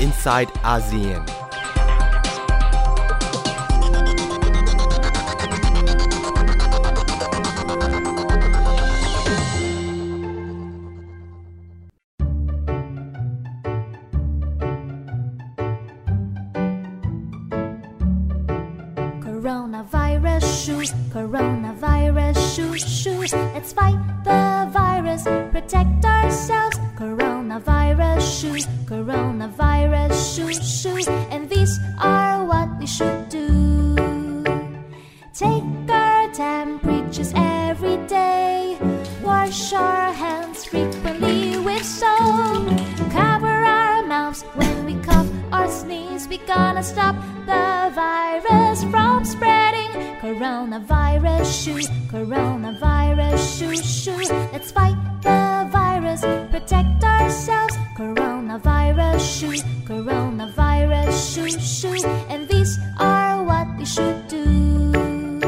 inside ASEAN. Sneeze. We gonna stop the virus from spreading. Coronavirus shoes, coronavirus shoes, shoes. Let's fight the virus, protect ourselves. Coronavirus shoes, coronavirus shoes, shoes. And these are what we should do.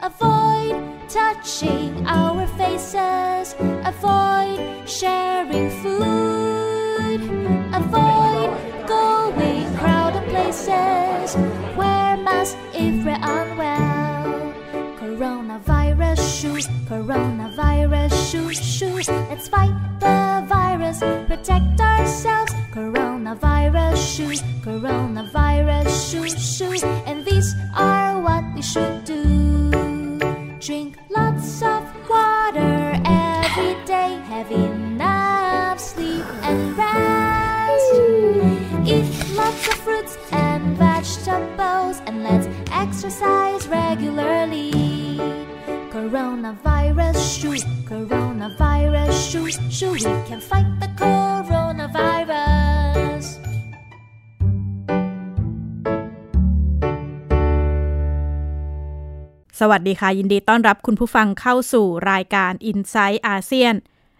Avoid touching our faces. Avoid sharing food. Places. Wear mask if we're unwell. Coronavirus shoes, coronavirus shoes, shoes. Let's fight the virus, protect ourselves. Coronavirus shoes, coronavirus shoes, shoes. And these are what we should do. Drink lots of water every day. Have enough sleep and rest. Eat lots of fruits and vegetables. And let's exercise regularly. Coronavirus shoes, coronavirus shoes, shoes. We can fight the coronavirus. สวัสดีค่ะ ยินดีต้อนรับคุณผู้ฟังเข้าสู่รายการ i n s i ซต์อาเซียน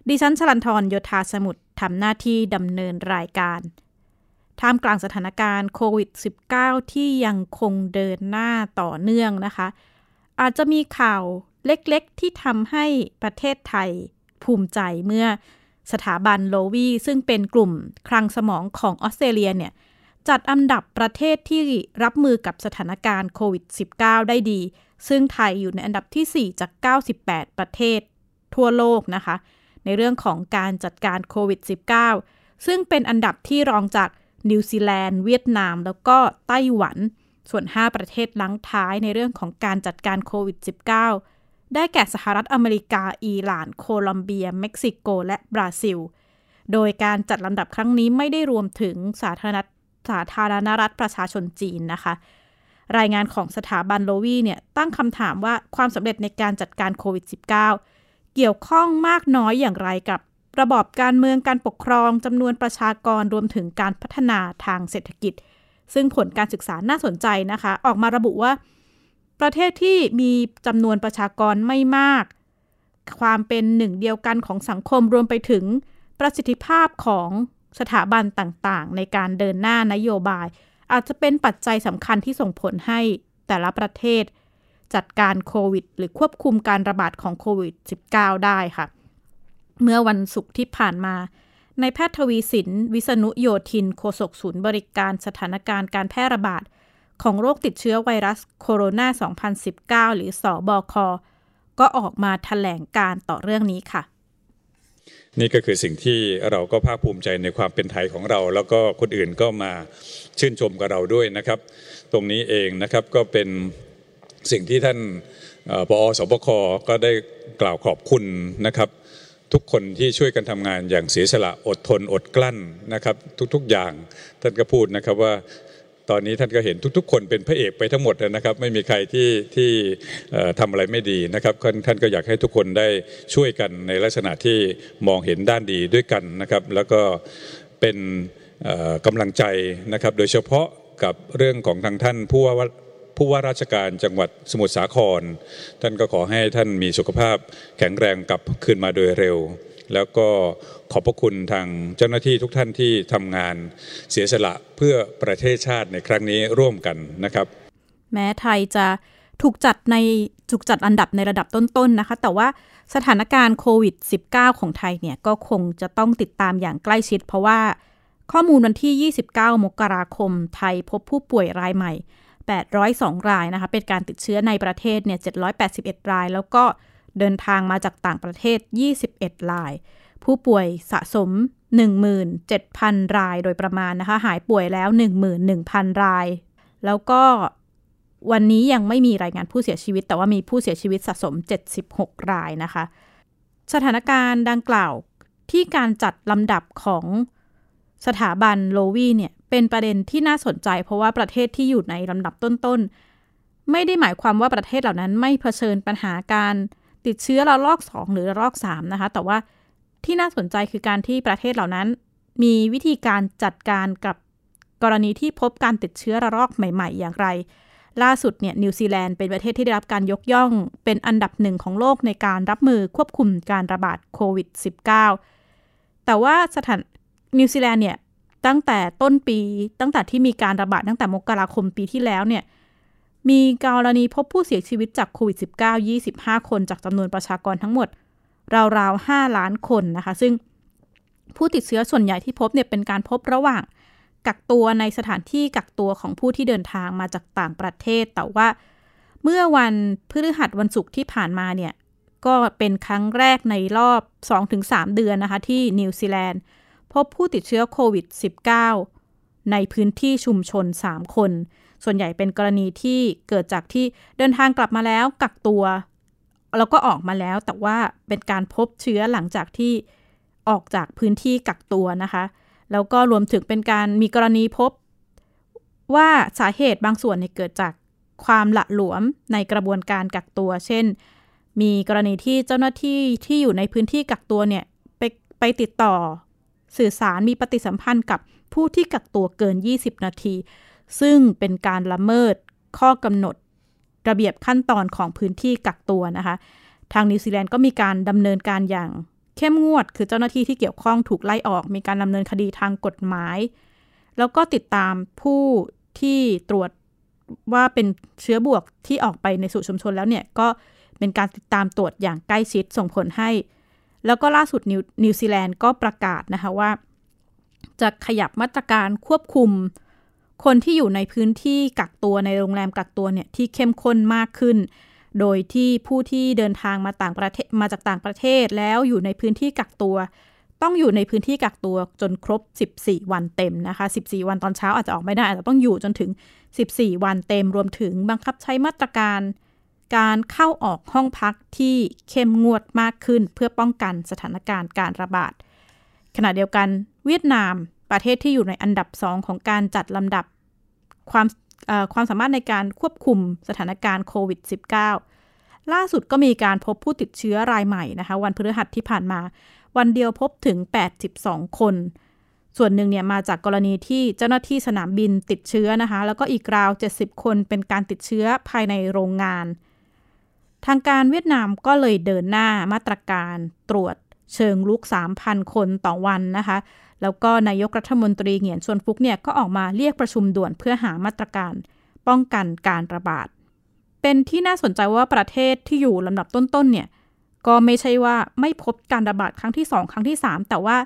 ดิฉันชลันทรโยธาสมุทรทำหน้าที่ดำเนินรายการ ท่ามกลางสถานการณ์โควิด -19 ที่ยังคงเดินหน้าต่อเนื่องนะคะ อาจจะมีข่าวเล็กๆ ที่ทำให้ประเทศไทยภูมิใจเมื่อสถาบันโลวีซึ่งเป็นกลุ่มคลังสมองของออสเตรเลียเนี่ย จัดอันดับประเทศที่รับมือกับสถานการณ์โควิด -19 ได้ดี ซึ่งไทยอยู่ในอันดับที่ 4 จาก 98 ประเทศทั่วโลกนะคะ ในเรื่องของการจัดการโควิด -19 ซึ่งเป็นอันดับที่รองจาก นิวซีแลนด์ เวียดนาม แล้วก็ไต้หวัน ส่วน 5 ประเทศลังท้ายในเรื่องของการจัดการโควิด -19 ได้แก่สหรัฐอเมริกา อิหร่าน โคลอมเบีย เม็กซิโก และบราซิล โดยการจัดลำดับครั้งนี้ไม่ได้รวมถึงสาธารณสาธารณรัฐประชาชนจีนนะคะ รายงานของสถาบันโลวีเนี่ยตั้งคำถามว่าความสำเร็จในการจัดการโควิด -19 เกี่ยวข้องมากน้อยอย่างไรกับ ระบอบการเมืองการปกครองจำนวนประชากรรวมถึงการพัฒนาทางเศรษฐกิจ ซึ่งผลการศึกษาน่าสนใจนะคะ ออกมาระบุว่า ประเทศที่มีจำนวนประชากรไม่มาก ความเป็นหนึ่งเดียวกันของสังคมรวมไปถึงประสิทธิภาพของสถาบันต่างๆ ในการเดินหน้านโยบาย อาจจะเป็นปัจจัยสำคัญที่ส่งผลให้แต่ละประเทศ จัดการโควิด หรือควบคุมการระบาดของโควิด -19 ได้ค่ะ เมื่อวันศุกร์ที่ผ่านมาในแพทย์ทวีสิน วิษณุโยธิน โฆษกศูนย์บริการสถานการณ์การแพร่ระบาด ของโรคติดเชื้อไวรัสโคโรนา 2019 หรือสอบอค ก็ออกมาถแถลงการต่อเรื่องนี้ค่ะ นี่ก็คือสิ่งที่เราก็ภาคภูมิใจในความเป็นไทยของเรา แล้วก็คนอื่นก็มาชื่นชมกับเราด้วยนะครับ ตรงนี้เองนะครับก็เป็นสิ่งที่ท่านเอ่อปอสบคก็ได้กล่าวขอบคุณนะครับ ทุกคนที่ช่วยกันทำงานอย่างเสียสละอดทนอดกลั้นนะครับ ทุกๆอย่างท่านก็พูดนะครับว่าตอนนี้ท่านก็เห็นทุก ๆ คนเป็นพระเอกไปทั้งหมดนะครับ ไม่มีใครที่ที่ทำอะไรไม่ดีนะครับท่านก็อยากให้ทุกคนได้ช่วยกันในลักษณะที่มองเห็นด้านดีด้วยกันนะครับ แล้วก็เป็นกำลังใจนะครับ โดยเฉพาะกับเรื่องของทางท่านผู้ว่า ผู้ว่าราชการจังหวัดสมุทรสาคร ท่านก็ขอให้ท่านมีสุขภาพแข็งแรงกลับคืนมาโดยเร็ว แล้วก็ขอบพระคุณทางเจ้าหน้าที่ทุกท่านที่ทำงานเสียสละเพื่อประเทศชาติในครั้งนี้ร่วมกันนะครับ แม้ไทยจะถูกจัดในถูกจัดอันดับในระดับต้นๆนะคะ แต่ว่าสถานการณ์โควิด -19 ของไทยเนี่ยก็คงจะต้องติดตามอย่างใกล้ชิด เพราะว่าข้อมูลวันที่ 29 มกราคม ไทยพบผู้ป่วยรายใหม่ 802 รายนะคะ เป็นการติดเชื้อในประเทศเนี่ย 781 ราย แล้วก็เดินทางมาจากต่างประเทศ 21 ราย ผู้ป่วยสะสม 17,000 รายโดยประมาณนะคะ หายป่วยแล้ว 11,000 ราย แล้วก็วันนี้ยังไม่มีรายงานผู้เสียชีวิต แต่ว่ามีผู้เสียชีวิตสะสม 76 รายนะคะ สถานการณ์ดังกล่าวที่การจัดลำดับของสถาบันโลวีเนี่ย เป็นประเด็นที่น่าสนใจ เพราะว่าประเทศที่อยู่ในลำดับต้นๆ ไม่ได้หมายความว่าประเทศเหล่านั้นไม่เผชิญปัญหาการติดเชื้อระลอก 2 หรือระลอก 3 นะคะ แต่ว่าที่น่าสนใจคือการที่ประเทศเหล่านั้น มีวิธีการจัดการกับกรณีที่พบการติดเชื้อระลอกใหม่ ๆ อย่างไร ล่าสุดเนี่ยนิวซีแลนด์เป็นประเทศที่ได้รับการยกย่อง เป็นอันดับหนึ่งของโลกในการรับมือควบคุมการระบาดโควิด -19 แต่ว่าสถานนิวซีแลนด์เนี่ย ตั้งแต่ต้นปีตั้งแต่ที่มีการระบาดตั้งแต่มกราคมปีที่แล้วเนี่ยมีกรณีพบผู้เสียชีวิตจากโควิด -19 25 คนจากจำนวนประชากรทั้งหมด ราวๆ 5 ล้านคนนะคะ ซึ่งผู้ติดเชื้อส่วนใหญ่ที่พบเนี่ยเป็นการพบระหว่าง กักตัวในสถานที่กักตัวของผู้ที่เดินทางมาจากต่างประเทศ แต่ว่าเมื่อวันพฤหัสวันศุกร์ที่ผ่านมาเนี่ยก็เป็นครั้งแรกในรอบ 2-3 เดือนนะคะที่นิวซีแลนด์ พบผู้ติดเชื้อโควิด -19 ในพื้นที่ชุมชน 3 คน ส่วนใหญ่เป็นกรณีที่เกิดจากที่เดินทางกลับมาแล้วกักตัวแล้วก็ออกมาแล้วแต่ว่าเป็นการพบเชื้อหลังจากที่ออกจากพื้นที่กักตัวนะคะ แล้วก็รวมถึงเป็นการมีกรณีพบ ว่าสาเหตุบางส่วนเกิดจากความหละหลวมในกระบวนการกักตัว เช่น มีกรณีที่เจ้าหน้าที่ที่อยู่ในพื้นที่กักตัวเนี่ยไปไปติดต่อ สื่อสารมีปฏิสัมพันธ์กับผู้ที่กักตัวเกิน 20 นาที ซึ่งเป็นการละเมิดข้อกำหนดระเบียบขั้นตอนของพื้นที่กักตัวนะคะ ทางนิวซีแลนด์ก็มีการดำเนินการอย่างเข้มงวด คือเจ้าหน้าที่ที่เกี่ยวข้องถูกไล่ออก มีการดำเนินคดีทางกฎหมาย แล้วก็ติดตามผู้ที่ตรวจว่าเป็นเชื้อบวกที่ออกไปในสู่ชุมชนแล้วเนี่ยก็เป็นการติดตามตรวจอย่างใกล้ชิดส่งผลให้ แล้วก็ล่าสุดนนิวซีแลนด์ก็ประกาศนะคะว่า จะขยับมาตรการควบคุม คนที่อยู่ในพื้นที่กักตัวในโรงแรมกักตัวเนี่ยที่เข้มข้นมากขึ้น โดยที่ผู้ที่เดินทางมาต่างประเทศมาจากต่างประเทศแล้วอยู่ในพื้นที่กักตัว ต้องอยู่ในพื้นที่กักตัวจนครบ 14 วันเต็มนะคะ 14 วันตอนเช้าอาจจะออกไม่ได้อาจจะต้องอยู่จนถึง 14 วันเต็มรวมถึงบังคับใช้มาตรการ การเข้าออกห้องพักที่เข้มงวดมากขึ้นเพื่อป้องกันสถานการณ์การระบาด ขณะเดียวกันเวียดนามประเทศที่อยู่ในอันดับสองของการจัดลำดับความความสามารถในการควบคุมสถานการณ์โควิด -19 ล่าสุดก็มีการพบผู้ติดเชื้อรายใหม่นะคะ วันพฤหัสที่ผ่านมา วันเดียวพบถึง 82 คน ส่วนหนึ่งเนี่ยมาจากกรณีที่เจ้าหน้าที่สนามบินติดเชื้อนะคะ แล้วก็อีกราว 70 คนเป็นการติดเชื้อภายในโรงงาน ทางการเวียดนามก็เลยเดินหน้ามาตรการตรวจเชิงลุก 3,000 คนต่อวันนะคะ แล้วก็นายกรัฐมนตรีเหงียนชวนฟุกเนี่ยก็ออกมาเรียกประชุมด่วนเพื่อหามาตรการป้องกันการระบาด เป็นที่น่าสนใจว่าประเทศที่อยู่ลำดับต้นๆเนี่ยก็ไม่ใช่ว่าไม่พบการระบาดครั้งที่ 2 ครั้งที่ 3 แต่ว่า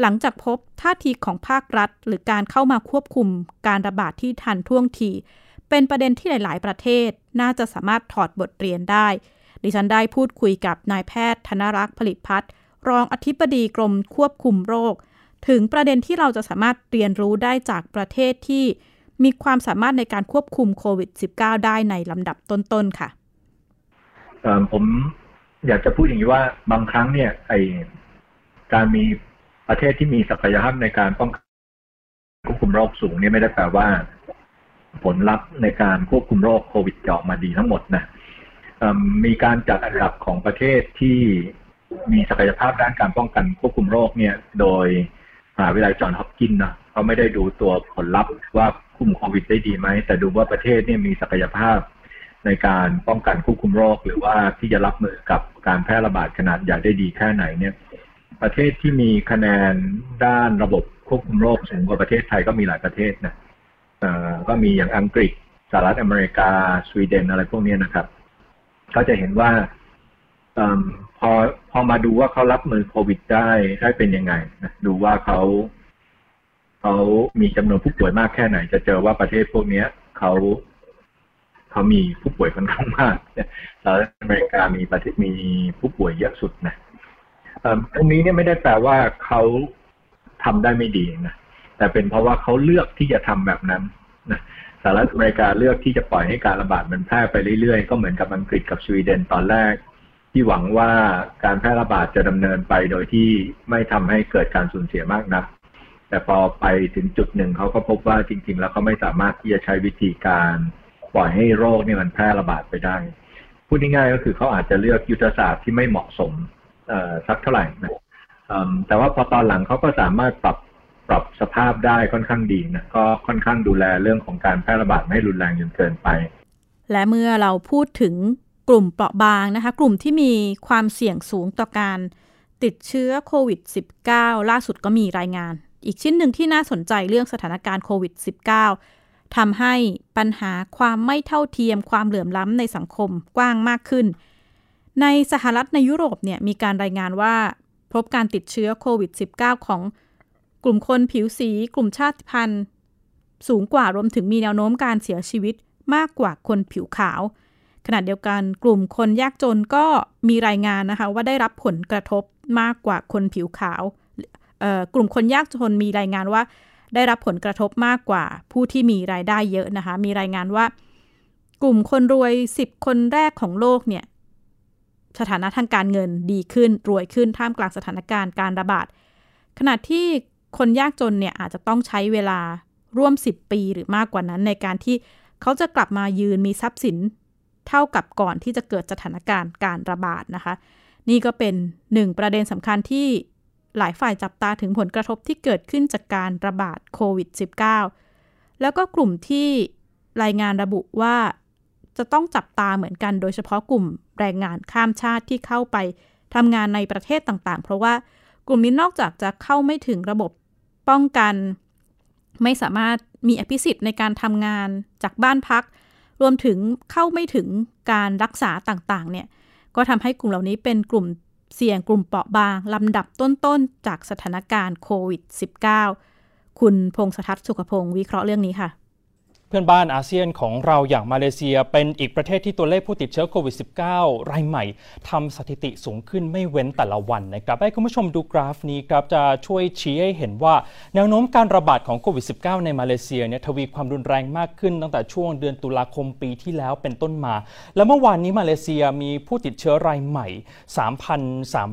หลังจากพบท่าทีของภาครัฐ หรือการเข้ามาควบคุมการระบาดที่ทันท่วงที เป็นประเด็นที่หลาย ๆ ประเทศน่าจะสามารถถอดบทเรียนได้ ดิฉันได้พูดคุยกับนายแพทย์ธนรักษ์ผลิตพัฒน์รองอธิบดีกรมควบคุมโรค ถึงประเด็นที่เราจะสามารถเรียนรู้ได้จากประเทศที่มีความสามารถในการควบคุมโควิด -19 ได้ในลำดับต้น ๆ ค่ะผมอยากจะพูดอย่างนี้ว่าบางครั้งเนี่ยไอการมีประเทศที่มีศักยภาพในการป้องกันควบคุมโรคสูงเนี่ยไม่ได้แปลว่า ผลลัพธ์ในการควบคุมโรคโควิดจะออกมาดีทั้งหมดนะมีการจัดอันดับของประเทศที่มีศักยภาพด้านการป้องกันควบคุมโรคเนี่ย โดยมหาวิทยาลัยจอห์นฮอปกินนะเขาไม่ได้ดูตัวผลลัพธ์ว่าคุมโควิดได้ดีไหม แต่ดูว่าประเทศเนี่ยมีศักยภาพในการป้องกันควบคุมโรค หรือว่าที่จะรับมือกับการแพร่ระบาดขนาดใหญ่ได้ดีแค่ไหนเนี่ย ประเทศที่มีคะแนนด้านระบบควบคุมโรคสูงกว่าประเทศไทยก็มีหลายประเทศนะ ก็มีอย่างอังกฤษสหรัฐอเมริกา สวีเดนอะไรพวกนี้นะครับเขาจะเห็นว่าอพอพอมาดูว่าเขารับมือโควิดได้ได้เป็นยังไงนะดูว่าเขาเขามีจำนวนผู้ป่วยมากแค่ไหน จะเจอว่าประเทศพวกเนี้ยเขาเขามีผู้ป่วยค่อนข้างมากสหรัฐอเมริกามีประเทศมีผู้ป่วยเยอะสุดนะตรงนี้เนี่ยไม่ได้แปลว่าเขาทำได้ไม่ดีนะ แต่เป็นเพราะว่าเขาเลือกที่จะทำแบบนั้นนะสหรัฐอเมริกาเลือกที่จะปล่อยให้การระบาดมันแพร่ไปเรื่อยๆ ก็เหมือนกับอังกฤษกับสวีเดนตอนแรก ที่หวังว่าการแพร่ระบาดจะดำเนินไปโดยที่ไม่ทำให้เกิดการสูญเสียมากนัก แต่พอไปถึงจุดหนึ่งเขาก็พบว่าจริง ๆ แล้วเขาไม่สามารถที่จะใช้วิธีการปล่อยให้โรคนี่มันแพร่ระบาดไปได้ พูดง่ายๆก็คือเขาอาจจะเลือกยุทธศาสตร์ที่ไม่เหมาะสมสักเท่าไหร่นะแต่ว่าพอตอนหลังเขาก็สามารถปรับ ปรับสภาพได้ค่อนข้างดีนะก็ค่อนข้างดูแลเรื่องของการแพร่ระบาดไม่รุนแรงจนเกินไป และเมื่อเราพูดถึงกลุ่มเปราะบางนะคะ กลุ่มที่มีความเสี่ยงสูงต่อการติดเชื้อโควิด -19 ล่าสุดก็มีรายงาน อีกชิ้นหนึ่งที่น่าสนใจเรื่องสถานการณ์โควิด -19 ทำให้ปัญหาความไม่เท่าเทียมความเหลื่อมล้ำในสังคมกว้างมากขึ้น ในสหรัฐในยุโรปเนี่ยมีการรายงานว่า พบการติดเชื้อโควิด -19 ของ กลุ่มคนผิวสี กลุ่มชาติพันธุ์ สูงกว่ารวมถึงมีแนวโน้มการเสียชีวิตมากกว่าคนผิวขาว ขณะเดียวกันกลุ่มคนยากจนก็มีรายงานนะคะว่าได้รับผลกระทบมากกว่าคนผิวขาว กลุ่มคนยากจนมีรายงานว่า ได้รับผลกระทบมากกว่าผู้ที่มีรายได้เยอะนะคะ มีรายงานว่า กลุ่มคนรวย 10 คนแรกของโลกเนี่ยสถานะทางการเงินดีขึ้นรวยขึ้นท่ามกลางสถานการณ์การระบาด ขณะที่ คนยากจนเนี่ยอาจจะต้องใช้เวลาร่วม 10 ปีหรือมากกว่านั้นในการที่เขาจะกลับมายืนมีทรัพย์สิน เท่ากับก่อนที่จะเกิดสถานการณ์การระบาดนะคะ นี่ก็เป็นหนึ่งประเด็นสำคัญที่หลายฝ่ายจับตาถึงผลกระทบที่เกิดขึ้นจากการระบาดโควิด -19 แล้วก็กลุ่มที่รายงานระบุว่าจะต้องจับตาเหมือนกันโดยเฉพาะกลุ่มแรงงานข้ามชาติที่เข้าไปทำงานในประเทศต่างๆ เพราะว่ากลุ่มนี้นอกจากจะเข้าไม่ถึงระบบ ป้องกัน ไม่สามารถมีอภิสิทธิ์ในการทำงานจากบ้านพัก รวมถึงเข้าไม่ถึงการรักษาต่างๆ เนี่ย ก็ทำให้กลุ่มเหล่านี้เป็นกลุ่มเสี่ยงกลุ่มเปราะบางลำดับต้นๆ จากสถานการณ์โควิด -19 คุณพงศทัศน์สุขพงศ์วิเคราะห์เรื่องนี้ค่ะ เพื่อนบ้านอาเซียนของเราอย่างมาเลเซีย เป็นอีกประเทศที่ตัวเลขผู้ติดเชื้อโควิด -19 รายใหม่ทำสถิติสูงขึ้นไม่เว้นแต่ละวันนะครับให้คุณผู้ชมดูกราฟนี้ครับจะช่วยชี้ให้เห็นว่า แนวโน้มการระบาดของโควิด -19 ในมาเลเซียเนี่ยทวีความรุนแรงมากขึ้นตั้งแต่ช่วงเดือนตุลาคมปีที่แล้วเป็นต้นมา และเมื่อวานนี้มาเลเซียมีผู้ติดเชื้อรายใหม่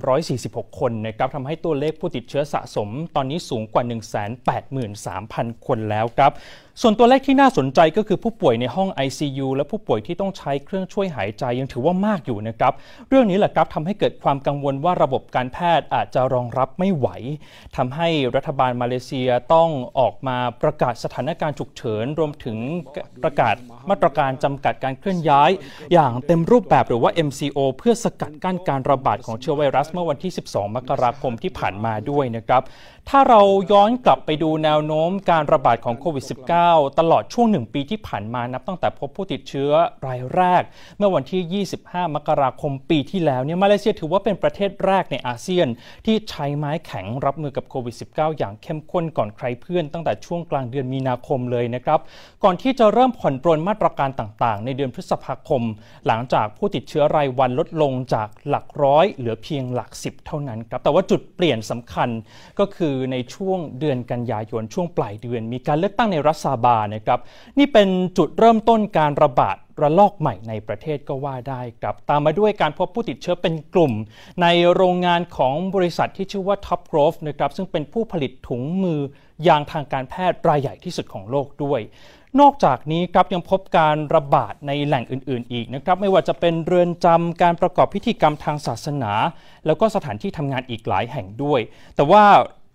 3,346 คนนะครับทำให้ตัวเลขผู้ติดเชื้อสะสม ตอนนี้สูงกว่า 183,000 คนแล้วครับ ส่วนตัวเลขที่น่าสนใจก็คือผู้ป่วยในห้อง ICU และผู้ป่วยที่ต้องใช้เครื่องช่วยหายใจยังถือว่ามากอยู่นะครับ เรื่องนี้แหละครับทำให้เกิดความกังวลว่าระบบการแพทย์อาจจะรองรับไม่ไหวทำให้รัฐบาลมาเลเซียต้องออกมาประกาศสถานการณ์ฉุกเฉิน รวมถึงประกาศมาตรการจำกัดการเคลื่อนย้าย อย่างเต็มรูปแบบหรือว่า MCO เพื่อสกัดกั้นการระบาดของเชื้อไวรัสเมื่อวันที่ 12 มกราคมที่ผ่านมาด้วยนะครับ ถ้าเราย้อนกลับไปดูแนวโน้มการระบาดของโควิด -19 ตลอดช่วงหนึ่งปีที่ผ่านมานับตั้งแต่พบผู้ติดเชื้อรายแรก เมื่อวันที่ 25 มกราคมปีที่แล้วเนี่ยมาเลเซียถือว่าเป็นประเทศแรกในอาเซียน ที่ใช้ไม้แข็งรับมือกับโควิด -19 อย่างเข้มข้นก่อนใครเพื่อนตั้งแต่ช่วงกลางเดือนมีนาคมเลยนะครับ ก่อนที่จะเริ่มผ่อนปรนมาตรการต่างๆ ในเดือนพฤษภาคม หลังจากผู้ติดเชื้อรายวันลดลงจากหลักร้อยเหลือเพียงหลักสิบเท่านั้นครับแต่ว่าจุดเปลี่ยนสำคัญก็คือในช่วงเดือนกันยายนช่วงปลายเดือน มีการเลือกตั้งในรัสซาบานะครับนี่เป็นจุดเริ่มต้นการระบาดระลอกใหม่ในประเทศก็ว่าได้ครับ ตามมาด้วยการพบผู้ติดเชื้อเป็นกลุ่ม ในโรงงานของบริษัทที่ชื่อว่า Top Growth นะครับซึ่งเป็นผู้ผลิตถุงมือยางทางการแพทย์รายใหญ่ที่สุดของโลกด้วยนอกจากนี้ครับยังพบการระบาดในแหล่งอื่น ๆ อีกนะครับไม่ว่าจะเป็นเรือนจำการประกอบพิธีกรรมทางศาสนา แล้วก็สถานที่ทำงานอีกหลายแห่งด้วย แต่ว่า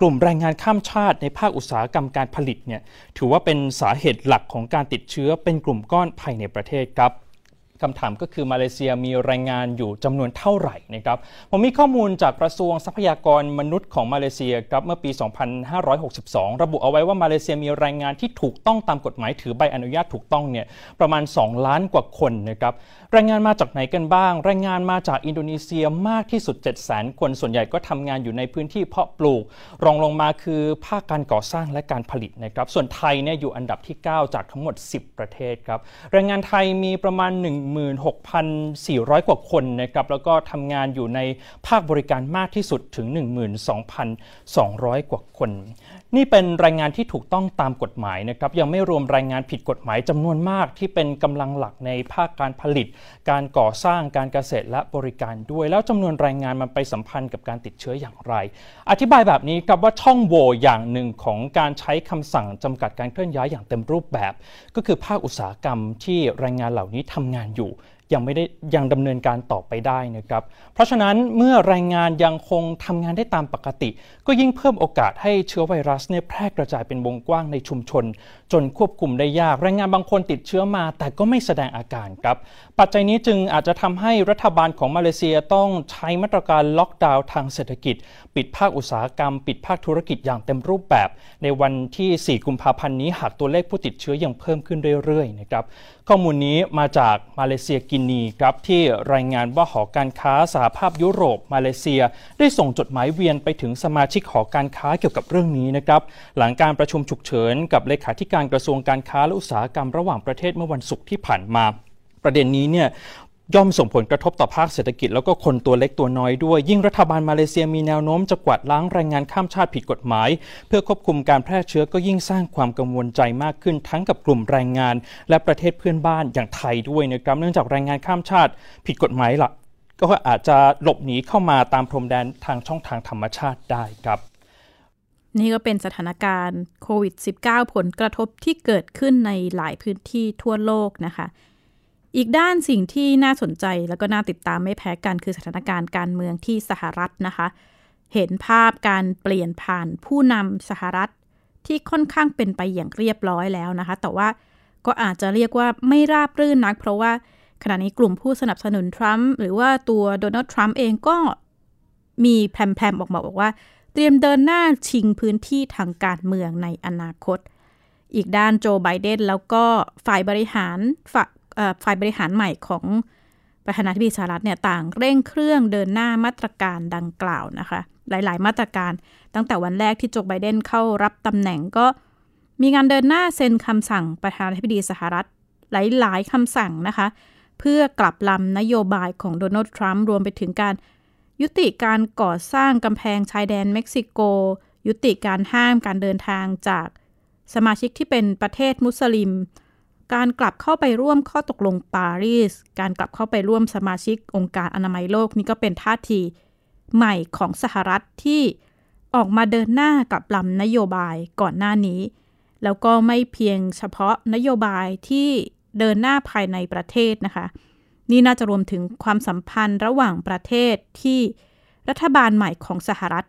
ลุ่มแรงงานข้ามชาติในภาคอุตสาหกรรมการผลิตเนี่ยถือว่าเป็นสาเหตุหลักของการติดเชื้อเป็นกลุ่มก้อนภายในประเทศครับ คำถามก็คือมาเลเซียมีแรงงานอยู่จำนวนเท่าไหร่นะครับผมมีข้อมูลจากกระทรวงทรัพยากรมนุษย์ของมาเลเซียครับเมื่อปี 2562 ระบุเอาไว้ว่ามาเลเซียมีแรงงานที่ถูกต้องตามกฎหมายถือใบอนุญาตถูกต้องเนี่ยประมาณ 2 ล้านกว่าคนนะครับแรงงานมาจากไหนกันบ้าง แรงงานมาจากอินโดนีเซียมากที่สุด 7 0 0 0 0 คนส่วนใหญ่ก็ทำงานอยู่ในพื้นที่เพาะปลูก รองลงมาคือภาคการก่อสร้างและการผลิตนะครับส่วนไทยเนี่ยอยู่อันดับที่ 9 จากทั้งหมด 10 ประเทศครับแรงงานไทยมีประมาณ1 16,400 กว่าคนนะครับแล้วก็ทำงานอยู่ในภาคบริการมากที่สุดถึง 12,200 กว่าคน นี่เป็นรายงานที่ถูกต้องตามกฎหมายนะครับยังไม่รวมรายงานผิดกฎหมายจำนวนมากที่เป็นกำลังหลักในภาคการผลิต การก่อสร้างการเกษตรและบริการด้วย แล้วจำนวนรายงานมันไปสัมพันธ์กับการติดเชื้ออย่างไร อธิบายแบบนี้ครับว่าช่องโหว่อย่างหนึ่งของการใช้คำสั่งจำกัดการเคลื่อนย้ายอย่างเต็มรูปแบบ ก็คือภาคอุตสาหกรรมที่แรงงานเหล่านี้ทำงานอยู่ d'eau. ยังไม่ได้ยังดำเนินการต่อไปได้นะครับ เพราะฉะนั้นเมื่อแรงงานยังคงทำงานได้ตามปกติ ก็ยิ่งเพิ่มโอกาสให้เชื้อไวรัสเนี่ยแพร่กระจายเป็นวงกว้างในชุมชน จนควบคุมได้ยาก แรงงานบางคนติดเชื้อมา แต่ก็ไม่แสดงอาการครับ ปัจจัยนี้จึงอาจจะทำให้รัฐบาลของมาเลเซียต้องใช้มาตรการล็อกดาวน์ทางเศรษฐกิจ ปิดภาคอุตสาหกรรม ปิดภาคธุรกิจอย่างเต็มรูปแบบ ในวันที่ 4 กุมภาพันธ์นี้หากตัวเลขผู้ติดเชื้อยังเพิ่มขึ้นเรื่อยๆนะครับข้อมูลนี้มาจากมาเลเซียกินครับที่รายงานว่าหอการค้าสหภาพยุโรปมาเลเซีย ได้ส่งจดหมายเวียนไปถึงสมาชิกหอการค้าเกี่ยวกับเรื่องนี้นะครับหลังการประชุมฉุกเฉินกับเลขาธิการกระทรวงการค้าและอุตสาหกรรมระหว่างประเทศเมื่อวันศุกร์ที่ผ่านมาประเด็นนี้เนี่ย ย่อมส่งผลกระทบต่อภาคเศรษฐกิจแล้วก็คนตัวเล็กตัวน้อยด้วย ยิ่งรัฐบาลมาเลเซียมีแนวโน้มจะกวาดล้างแรงงานข้ามชาติผิดกฎหมาย เพื่อควบคุมการแพร่เชื้อก็ยิ่งสร้างความกังวลใจมากขึ้นทั้งกับกลุ่มแรงงาน และประเทศเพื่อนบ้านอย่างไทยด้วยนะครับ เนื่องจากแรงงานข้ามชาติผิดกฎหมายละก็อาจจะหลบหนีเข้ามาตามพรมแดนทางช่องทางธรรมชาติได้ครับนี่ก็เป็นสถานการณ์โควิด -19 ผลกระทบที่เกิดขึ้นในหลายพื้นที่ทั่วโลกนะคะ อีกด้านสิ่งที่น่าสนใจแล้วก็น่าติดตามไม่แพ้กันคือสถานการณ์การเมืองที่สหรัฐนะคะ เห็นภาพการเปลี่ยนผ่านผู้นำสหรัฐที่ค่อนข้างเป็นไปอย่างเรียบร้อยแล้วนะคะ แต่ว่าก็อาจจะเรียกว่าไม่ราบรื่นนัก เพราะว่าขณะนี้กลุ่มผู้สนับสนุนทรัมป์หรือว่าตัวโดนัลด์ทรัมป์เองก็มีแพรมๆออกมาบอกว่า เตรียมเดินหน้าชิงพื้นที่ทางการเมืองในอนาคต อีกด้านโจไบเดนแล้วก็ฝ่ายบริหาร ฝ่ายบริหารใหม่ของประธานาธิบดีสหรัฐเนี่ยต่างเร่งเครื่องเดินหน้ามาตรการดังกล่าวนะคะ หลาย ๆ มาตรการตั้งแต่วันแรกที่โจไบเดนเข้ารับตำแหน่งก็มีการเดินหน้าเซ็นคำสั่งประธานาธิบดีสหรัฐ หลาย ๆคำสั่งนะคะ เพื่อกลับลำนโยบายของโดนัลด์ทรัมป์รวมไปถึงการยุติการก่อสร้างกำแพงชายแดนเม็กซิโก ยุติการห้ามการเดินทางจากสมาชิกที่เป็นประเทศมุสลิม การกลับเข้าไปร่วมข้อตกลงปารีส การกลับเข้าไปร่วมสมาชิกองค์การอนามัยโลกนี่ก็เป็นท่าทีใหม่ของสหรัฐที่ออกมาเดินหน้ากับลำนโยบายก่อนหน้านี้ แล้วก็ไม่เพียงเฉพาะนโยบายที่เดินหน้าภายในประเทศนะคะ นี่น่าจะรวมถึงความสัมพันธ์ระหว่างประเทศที่รัฐบาลใหม่ของสหรัฐ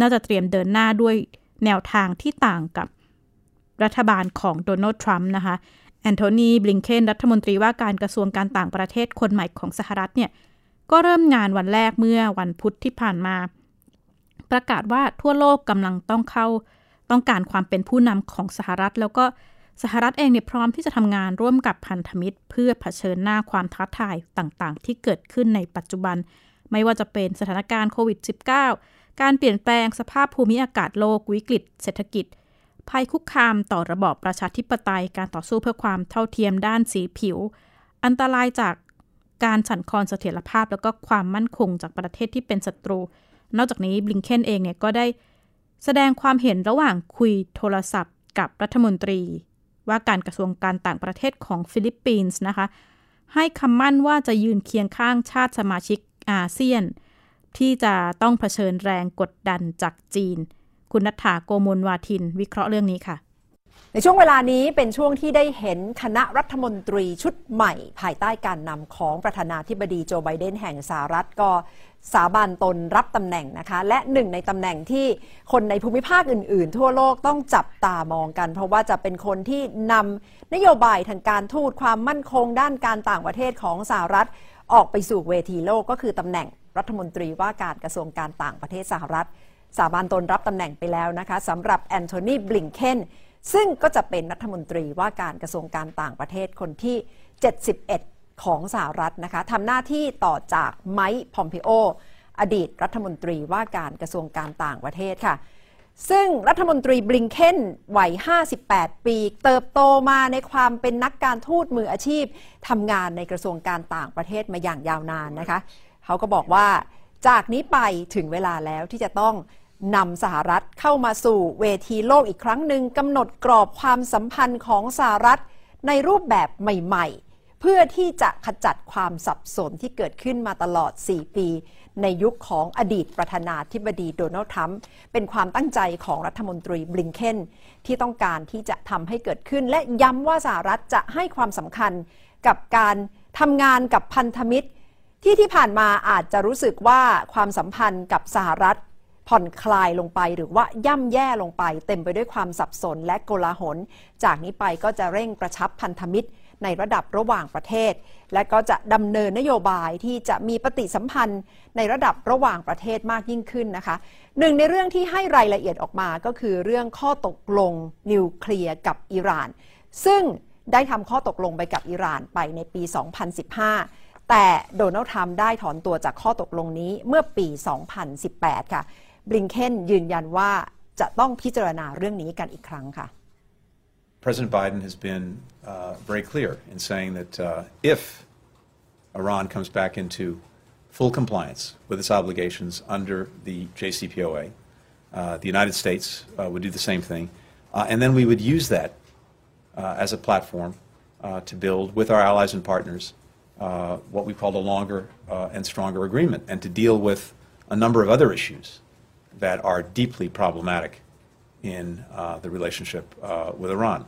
น่าจะเตรียมเดินหน้าด้วยแนวทางที่ต่างกับรัฐบาลของโดนัลด์ทรัมป์นะคะ แอนโทนีบลิงเคนรัฐมนตรีว่าการกระทรวงการต่างประเทศคนใหม่ของสหรัฐเนี่ยก็เริ่มงานวันแรกเมื่อวันพุธที่ผ่านมา ประกาศว่าทั่วโลกกำลังต้องเข้าต้องการความเป็นผู้นำของสหรัฐ แล้วก็สหรัฐเองเนี่ยพร้อมที่จะทำงานร่วมกับพันธมิตร เพื่อเผชิญหน้าความท้าทายต่างๆ ที่เกิดขึ้นในปัจจุบัน ไม่ว่าจะเป็นสถานการณ์โควิด -19 การเปลี่ยนแปลงสภาพภูมิอากาศโลกวิกฤต เศรษฐกิจ ภัยคุกคามต่อระบอบประชาธิปไตยการต่อสู้เพื่อความเท่าเทียมด้านสีผิว อันตรายจากการสั่นคลอนเสถียรภาพ แล้วก็ความมั่นคงจากประเทศที่เป็นศัตรู นอกจากนี้บลิงเคนเองเนี่ยก็ได้แสดงความเห็นระหว่างคุยโทรศัพท์ กับรัฐมนตรี ว่าการกระทรวงการต่างประเทศของฟิลิปปินส์นะคะ ให้คำมั่นว่าจะยืนเคียงข้างชาติสมาชิกอาเซียน ที่จะต้องเผชิญแรงกดดันจากจีน คุณนัฐาโกมลวาทิน วิเคราะห์เรื่องนี้ค่ะ ในช่วงเวลานี้เป็นช่วงที่ได้เห็นคณะรัฐมนตรีชุดใหม่ ภายใต้การนำของประธานาธิบดีโจไบเดนแห่งสหรัฐก็สาบานตนรับตำแหน่งนะคะ และหนึ่งในตำแหน่งที่คนในภูมิภาคอื่น ๆ ทั่วโลกต้องจับตามองกัน เพราะว่าจะเป็นคนที่นำนโยบายทางการทูตความมั่นคงด้านการต่างประเทศของสหรัฐออกไปสู่เวทีโลกก็คือตำแหน่งรัฐมนตรีว่าการกระทรวงการต่างประเทศสหรัฐ สาบานตนรับตำแหน่งไปแล้วนะคะสำหรับแอนโทนีบลิงเคนซึ่งก็จะเป็นรัฐมนตรีว่าการกระทรวงการต่างประเทศคนที่ 71 ของสหรัฐนะคะทำหน้าที่ต่อจากไมค์พอมพิโอ อดีตรัฐมนตรีว่าการกระทรวงการต่างประเทศค่ะซึ่งรัฐมนตรีบลิงเคนวัย 58 ปี เติบโตมาในความเป็นนักการทูตมืออาชีพทำงานในกระทรวงการต่างประเทศมาอย่างยาวนานนะคะ เขาก็บอกว่าจากนี้ไปถึงเวลาแล้วที่จะต้อง นำสหรัฐเข้ามาสู่เวทีโลกอีกครั้งหนึ่งกำหนดกรอบความสัมพันธ์ของสหรัฐในรูปแบบใหม่ ๆ เพื่อที่จะขจัดความสับสนที่เกิดขึ้นมาตลอด 4 ปี ในยุคของอดีตประธานาธิบดีโดนัลด์ทรัมป์เป็นความตั้งใจของรัฐมนตรีบลิงเคนที่ต้องการที่จะทำให้เกิดขึ้น และย้ำว่าสหรัฐจะให้ความสำคัญกับการทำงานกับพันธมิตร ที่ที่ผ่านมาอาจจะรู้สึกว่าความสัมพันธ์กับสหรัฐ ผ่อนคลายลงไปหรือว่าย่ำแย่ลงไป เต็มไปด้วยความสับสนและโกลาหล จากนี้ไปก็จะเร่งกระชับพันธมิตรในระดับระหว่างประเทศ และก็จะดำเนินนโยบายที่จะมีปฏิสัมพันธ์ในระดับระหว่างประเทศมากยิ่งขึ้นนะคะหนึ่งในเรื่องที่ให้รายละเอียดออกมาก็คือเรื่องข้อตกลงนิวเคลียร์กับอิหร่าน ซึ่งได้ทำข้อตกลงไปกับอิหร่านไปในปี 2015 แต่โดนัลด์ทรัมป์ได้ถอนตัวจากข้อตกลงนี้เมื่อปี 2018 ค่ะ บลิงเคนยืนยันว่าจะต้องพิจารณาเรื่องนี้กันอีกครั้งค่ะ President Biden has been uh, very clear in saying that uh, if Iran comes back into full compliance with its obligations under the JCPOA, uh, the United States uh, would do the same thing. Uh, and then we would use that uh, as a platform uh, to build with our allies and partners uh, what we call a longer uh, and stronger agreement and to deal with a number of other issues that are deeply problematic in uh, the relationship uh, with Iran.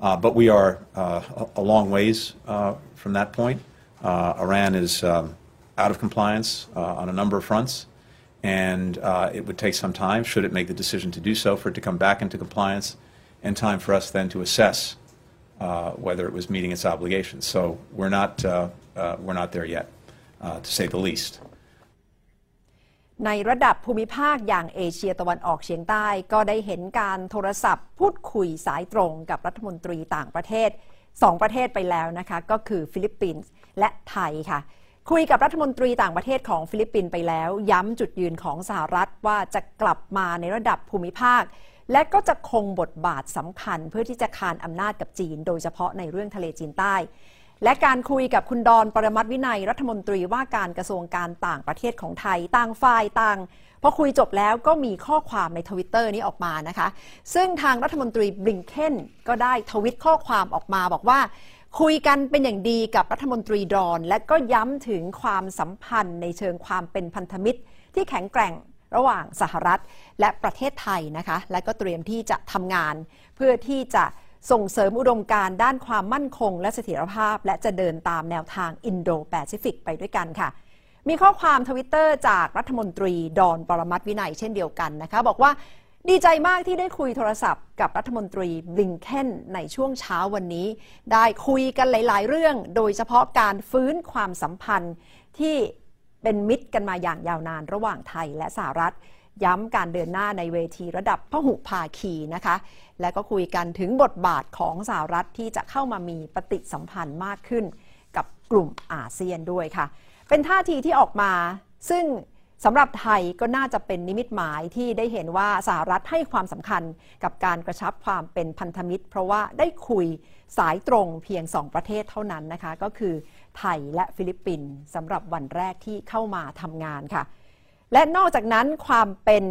Uh, but we are uh, a, long ways uh, from that point. Iran is um, out of compliance on a number of fronts, and it would take some time, should it make the decision to do so, for it to come back into compliance, and time for us then to assess whether it was meeting its obligations. So we're not, we're not there yet, to say the least. ในระดับภูมิภาคอย่างเอเชียตะวันออกเฉียงใต้ ก็ได้เห็นการโทรศัพท์ พูดคุยสายตรงกับรัฐมนตรีต่างประเทศสองประเทศไปแล้วนะคะ ก็คือฟิลิปปินส์และไทยค่ะ คุยกับรัฐมนตรีต่างประเทศของฟิลิปปินส์ไปแล้ว ย้ำจุดยืนของสหรัฐว่าจะกลับมาในระดับภูมิภาค และก็จะคงบทบาทสำคัญเพื่อที่จะคานอำนาจกับจีน โดยเฉพาะในเรื่องทะเลจีนใต้ และการคุยกับคุณดอนปรมัตวินัยรัฐมนตรีว่าการกระทรวงการต่างประเทศของไทย ต่างฝ่ายต่างพอคุยจบแล้วก็มีข้อความในทวิตเตอร์นี้ออกมานะคะ ซึ่งทางรัฐมนตรีบลิงเคนก็ได้ทวิตข้อความออกมาบอกว่า คุยกันเป็นอย่างดีกับรัฐมนตรีดอน และก็ย้ำถึงความสัมพันธ์ในเชิงความเป็นพันธมิตร ที่แข็งแกร่งระหว่างสหรัฐและประเทศไทยนะคะ และก็เตรียมที่จะทำงานเพื่อที่จะ ส่งเสริมอุดมการณ์ด้านความมั่นคง และเสถียรภาพ และจะเดินตามแนวทางอินโดแปซิฟิกไปด้วยกันค่ะ มีข้อความทวิตเตอร์จากรัฐมนตรีดอนปรมัตวินัยเช่นเดียวกันนะคะ บอกว่าดีใจมากที่ได้คุยโทรศัพท์กับรัฐมนตรีบลิงเคนในช่วงเช้าวันนี้ ได้คุยกันหลาย ๆ เรื่อง โดยเฉพาะการฟื้นความสัมพันธ์ที่เป็นมิตรกันมาอย่างยาวนานระหว่างไทยและสหรัฐ ย้ำการเดินหน้าในเวทีระดับพหุภาคีนะคะ และก็คุยกันถึงบทบาทของสหรัฐที่จะเข้ามามีปฏิสัมพันธ์มากขึ้นกับกลุ่มอาเซียนด้วยค่ะ เป็นท่าทีที่ออกมาซึ่งสำหรับไทยก็น่าจะเป็นนิมิตหมายที่ได้เห็นว่าสหรัฐให้ความสำคัญกับการกระชับความเป็นพันธมิตร เพราะว่าได้คุยสายตรงเพียง 2 ประเทศเท่านั้นนะคะ ก็คือไทยและฟิลิปปินส์สำหรับวันแรกที่เข้ามาทำงานค่ะ และนอกจากนั้นความเป็น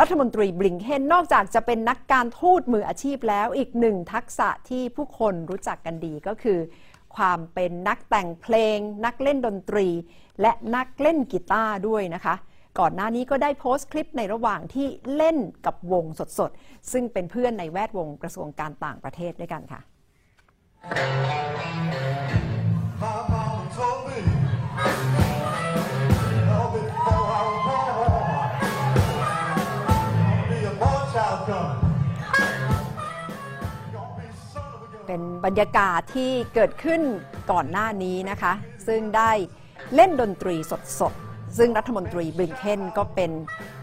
รัฐมนตรีบลิงเคนนอกจากจะเป็นนักการทูตมืออาชีพแล้วอีกหนึ่งทักษะที่ผู้คนรู้จักกันดีก็คือ ความเป็นนักแต่งเพลง นักเล่นดนตรี และนักเล่นกีตาร์ด้วยนะคะ ก่อนหน้านี้ก็ได้โพสต์คลิปในระหว่างที่เล่นกับวงสดๆ ซึ่งเป็นเพื่อนในแวดวงกระทรวงการต่างประเทศด้วยกันค่ะ เป็นบรรยากาศที่เกิดขึ้นก่อนหน้านี้นะคะ ซึ่งได้เล่นดนตรีสดๆ ซึ่งรัฐมนตรีบริงเคนก็เป็น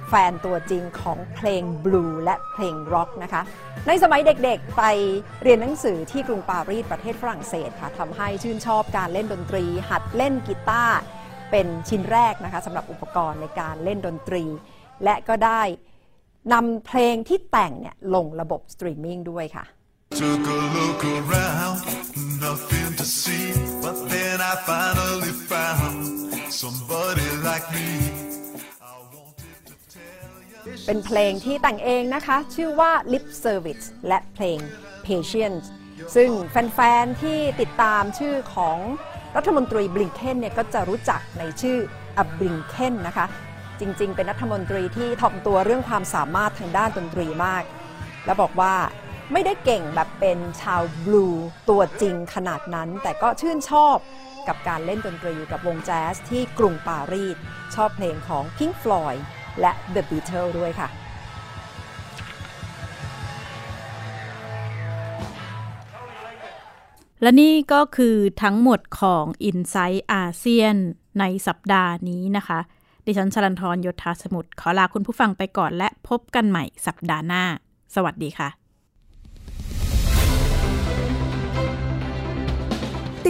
แฟนตัวจริงของเพลงบลูและเพลงร็อกนะคะ ในสมัยเด็กๆ ไปเรียนหนังสือที่กรุงปารีสประเทศฝรั่งเศสค่ะทำให้ชื่นชอบการเล่นดนตรี หัดเล่นกีตาร์เป็นชิ้นแรกนะคะสำหรับอุปกรณ์ในการเล่นดนตรี และก็ได้นำเพลงที่แต่งเนี่ยลงระบบสตรีมมิ่งด้วยค่ะ Took a look around, nothing to see. But then I finally found somebody like me. เป็นเพลงที่แต่งเองนะคะ ชื่อว่า Lip Service และเพลง Patience ซึ่งแฟน ๆ ที่ติดตามชื่อของรัฐมนตรีบลิงเคนเนี่ยก็จะรู้จักในชื่ออับบลิงเคนนะคะ จริง ๆ เป็นรัฐมนตรีที่ถ่อมตัวเรื่องความสามารถทางด้านดนตรีมาก แล้วบอกว่า ไม่ได้เก่งแบบเป็นชาวบลูตัวจริงขนาดนั้น แต่ก็ชื่นชอบกับการเล่นดนตรีกับวงแจ๊สที่กรุงปารีส ชอบเพลงของ Pink Floyd และ The Beatles ด้วยค่ะและนี่ก็คือทั้งหมดของ i n s i ซต์อาเซียนในสัปดาห์นี้นะคะ ดิฉันชลันทรยศธาสมุทรขอลาคุณผู้ฟังไปก่อนและพบกันใหม่สัปดาห์หน้า สวัสดีค่ะ